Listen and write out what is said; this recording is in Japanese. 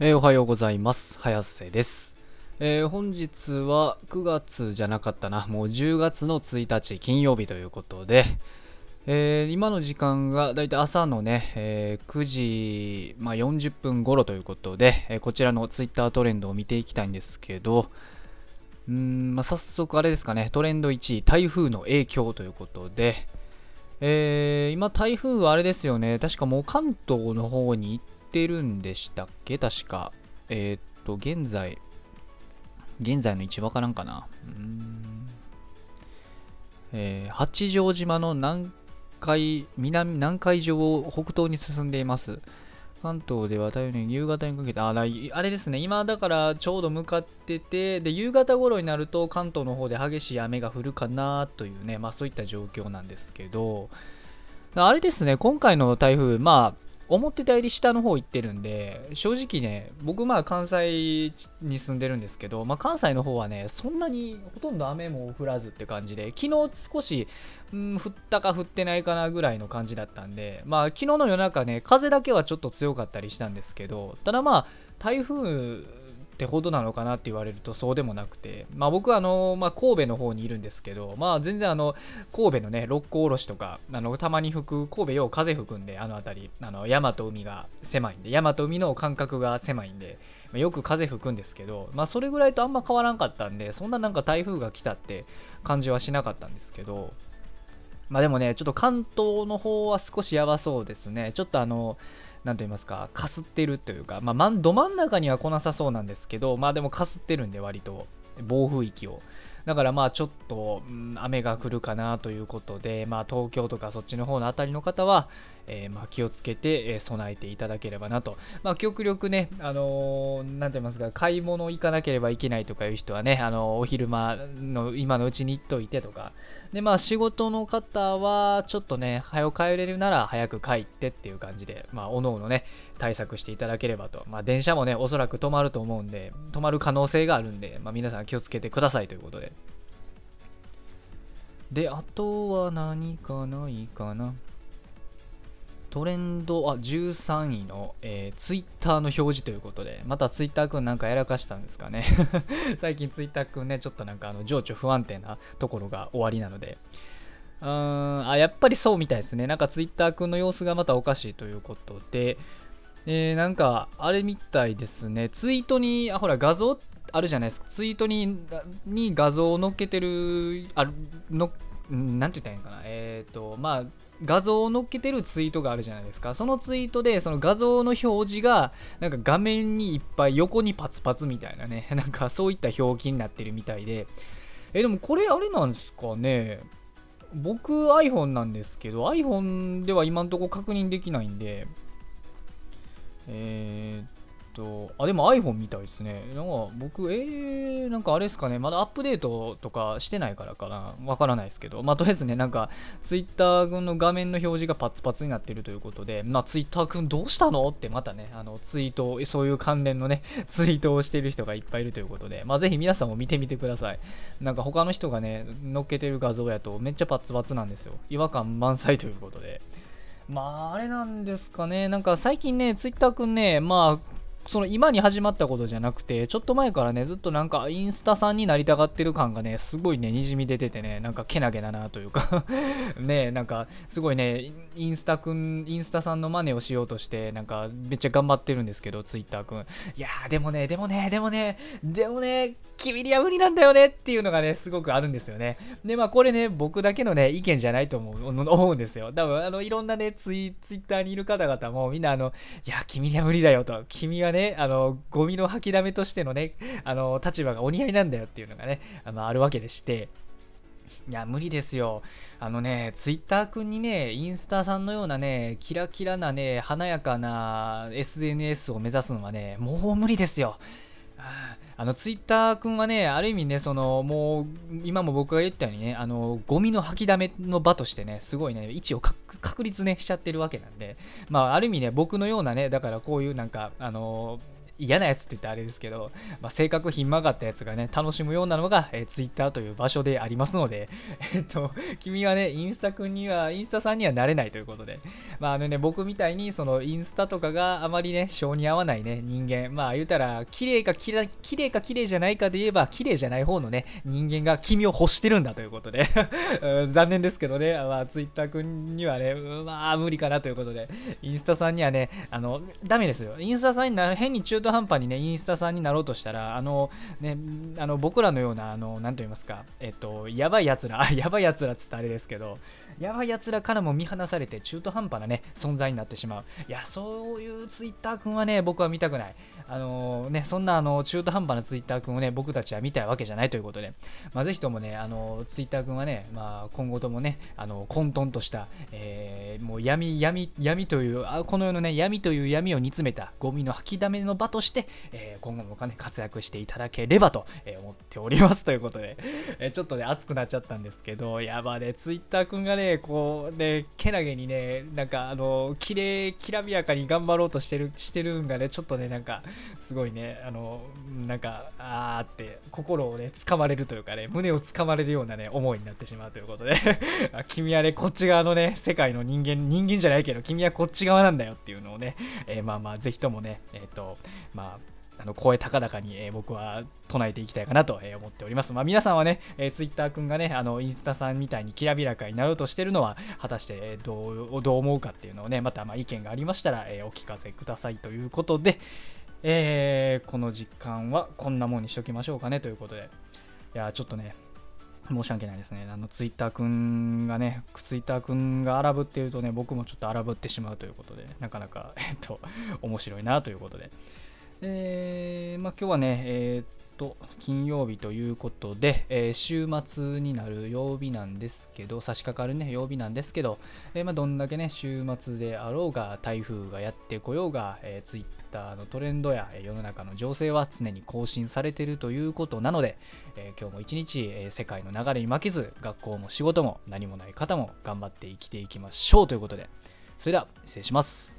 えーおはようございます。早瀬です。えー本日は9月じゃなかったな、もう10月の1日金曜日ということで、えー今の時間がだいたい朝のね、え9時、まあ、40分頃ということで、えこちらのツイッタートレンドを見ていきたいんですけど、うーん、まあ、早速あれですかね、トレンド1位、台風の影響ということで、えー今台風はあれですよね、確かもう関東の方に行っててるんでしたっけ？確か。えーっと、現在、現在の位置わからんかな？うんえー八丈島の南海、南、南海上を北東に進んでいます。関東では太陽に夕方にかけて、ああれですね、今だからちょうど向かってて、で、夕方頃になると関東の方で激しい雨が降るかなというね、まあそういった状況なんですけど、あれですね、今回の台風、まあ、思ってたより下の方行ってるんで、正直ね、僕まあ関西に住んでるんですけど、まあ関西の方はね、そんなにほとんど雨も降らずって感じで、昨日少し、うん、降ったか降ってないかなぐらいの感じだったんで、まあ昨日の夜中ね、風だけはちょっと強かったりしたんですけど、ただまあ、台風ってほどなのかなって言われるとそうでもなくて、まあ僕はあの、まあ神戸の方にいるんですけど、まあ全然あの、神戸のね、六甲おろしとか、あの、たまに吹く、神戸よう風吹くんで、あの辺り、あの、山と海が狭いんで、山と海の間隔が狭いんで、まあよく風吹くんですけど、まあそれぐらいとあんま変わらんかったんで、そんななんか台風が来たって感じはしなかったんですけど、まあでもね、ちょっと関東の方は少しやばそうですね。ちょっとあの、何と言いますか、かすってるというか、まあ、ど真ん中には来なさそうなんですけど、まあでもかすってるんで、割と、暴風域を。だからまあちょっと、うん雨が降るかなということで、まあ東京とかそっちの方のあたりの方は、えーま気をつけて、え備えていただければなと。まあ極力ね、あのーなんて言いますか、買い物行かなければいけないとかいう人はね、あのーお昼間の今のうちに行っといてとか、でまあ仕事の方はちょっとね早く帰れるなら早く帰ってっていう感じでまあおのおのね対策していただければと。まあ電車もねおそらく止まると思うんで止まる可能性があるんでまあ皆さん気をつけてくださいということで。であとは何かないかな？トレンド、あ、13位の、えー、ツイッターの表示ということで、またツイッターくんなんかやらかしたんですかね？最近ツイッターくんね、ちょっとなんかあの情緒不安定なところが終わりなので、うーん、あ、やっぱりそうみたいですね。なんかツイッターくんの様子がまたおかしいということで、えー、なんか、あれみたいですね。ツイートに、あ、ほら、画像あるじゃないですか。ツイートに、に画像を載っけてる、あ、の、なんて言ったらいいのかな。えっ、と、まあ、画像を載っけてるツイートがあるじゃないですか。そのツイートで、その画像の表示が、なんか画面にいっぱい横にパツパツみたいなね、なんかそういった表記になってるみたいで、え、でもこれあれなんですかね。僕 iPhone なんですけど、iPhone では今んとこ確認できないんで、えー、と、あ、でも iPhone みたいですね。なんか僕、えー、なんかあれですかね、まだアップデートとかしてないからかな、わからないですけど、まあ、とりあえずね、なんか、Twitter 君の画面の表示がパツパツになってるということで、まあ、Twitter 君どうしたのってまたね、あの、ツイート、そういう関連のね、ツイートをしてる人がいっぱいいるということで、まあ、ぜひ皆さんも見てみてください。なんか他の人がね、載っけてる画像やとめっちゃパツパツなんですよ。違和感満載ということで。まあ、あれなんですかね。なんか最近ね、ツイッターくんね、まあ、その今に始まったことじゃなくて、ちょっと前からね、ずっとなんかインスタさんになりたがってる感がね、すごいね、にじみ出ててね、なんかけなげだなというか ね、なんかすごいね、インスタくん、インスタさんの真似をしようとして、なんかめっちゃ頑張ってるんですけど、ツイッターくん。いやー、でもね、でもね、でもね、でもね、君には無理なんだよねっていうのがね、すごくあるんですよね。で、まあこれね、僕だけのね、意見じゃないと思う、思うんですよ。多分、あの、いろんなね、ツイツイッターにいる方々もみんなあの、いや、君には無理だよと。君はね、ねあの、ゴミの吐きだめとしてのね、あの、立場がお似合いなんだよっていうのがね、あのあるわけでして。いや、無理ですよ。あのね、ツイッターくんにね、インスタさんのようなね、キラキラなね、華やかな SNS を目指すのはね、もう無理ですよ。あのツイッター君はね、ある意味ね、そのもう今も僕が言ったようにね、あのゴミの吐きだめの場としてね、すごいね、位置を確確立ねしちゃってるわけなんで、まあ、ある意味ね、僕のようなね、だからこういうなんか、あの嫌なやつって言ったらあれですけど、まあ、性格ひん曲がったやつがね、楽しむようなのが、えー、Twitter という場所でありますので、えっと、君はね、インスタ君には、インスタさんにはなれないということで、まああのね、僕みたいに、そのインスタとかがあまりね、性に合わないね、人間、まあ言うたら、綺麗か綺麗か綺麗じゃないかで言えば、綺麗じゃない方のね、人間が君を欲してるんだということで 残念ですけどね、まあ Twitter 君にはね、まあ無理かなということで、インスタさんにはね、あの、ダメですよ。インスタさんにな変に中途半端にね、インスタさんになろうとしたら、あの、ね、あの僕らのような、あの、なんと言いますか、えっと、やばいやつら、やばいやつらっつったあれですけど、やばいやつらからも見放されて中途半端なね、存在になってしまう。いや、そういうツイッター君はね、僕は見たくない。あのー、ね、そんなあの中途半端なツイッター君をね、僕たちは見たいわけじゃないということで、まあ、ぜひともね、あのツイッター君はね、まあ、今後ともね、あの混沌とした、えー、もう闇、闇、闇という、あこの世のね、闇という闇を煮詰めたゴミの吐きだめの場として、えー、今後もね、活躍していただければと、え思っておりますということで、えちょっとね、熱くなっちゃったんですけど、やばね、ツイッター君がね、こうね、けなげにね、なんかあの、綺麗、きらびやかに頑張ろうとしてる、してるんがね、ちょっとね、なんか、すごいね、あの、なんか、あーって心をね、掴まれるというかね、胸を掴まれるようなね、思いになってしまうということで。君はね、こっち側のね、世界の人間、人間じゃないけど、君はこっち側なんだよっていうのをね、えー、まあまあ、ぜひともね、えっ、ー、と、まあ、あの声高々に、えー、僕は唱えていきたいかなと、えー、思っております。まあ、皆さんはね、えー、ツイッターくんがね、あのインスタさんみたいにきらびやかになろうとしてるのは、果たして、えー、どうどう思うかっていうのをね、またまあ意見がありましたら、えー、お聞かせくださいということで、えー、この時間はこんなもんにしときましょうかねということで、いや、ちょっとね、申し訳ないですね。あの、ツイッターくんがね、ツイッターくんが荒ぶっているとね、僕もちょっと荒ぶってしまうということで、なかなか、えっと、面白いなということで。えー、まあ、今日はね、えー、と、金曜日ということで、えー、週末になる曜日なんですけど、差し掛かるね、曜日なんですけど、えまあ、どんだけね、週末であろうが、台風がやってこようが、えー、Twitter のトレンドや、世の中の情勢は常に更新されているということなので、え今日も一日、え世界の流れに負けず、学校も仕事も何もない方も頑張って生きていきましょうということで、それでは失礼します。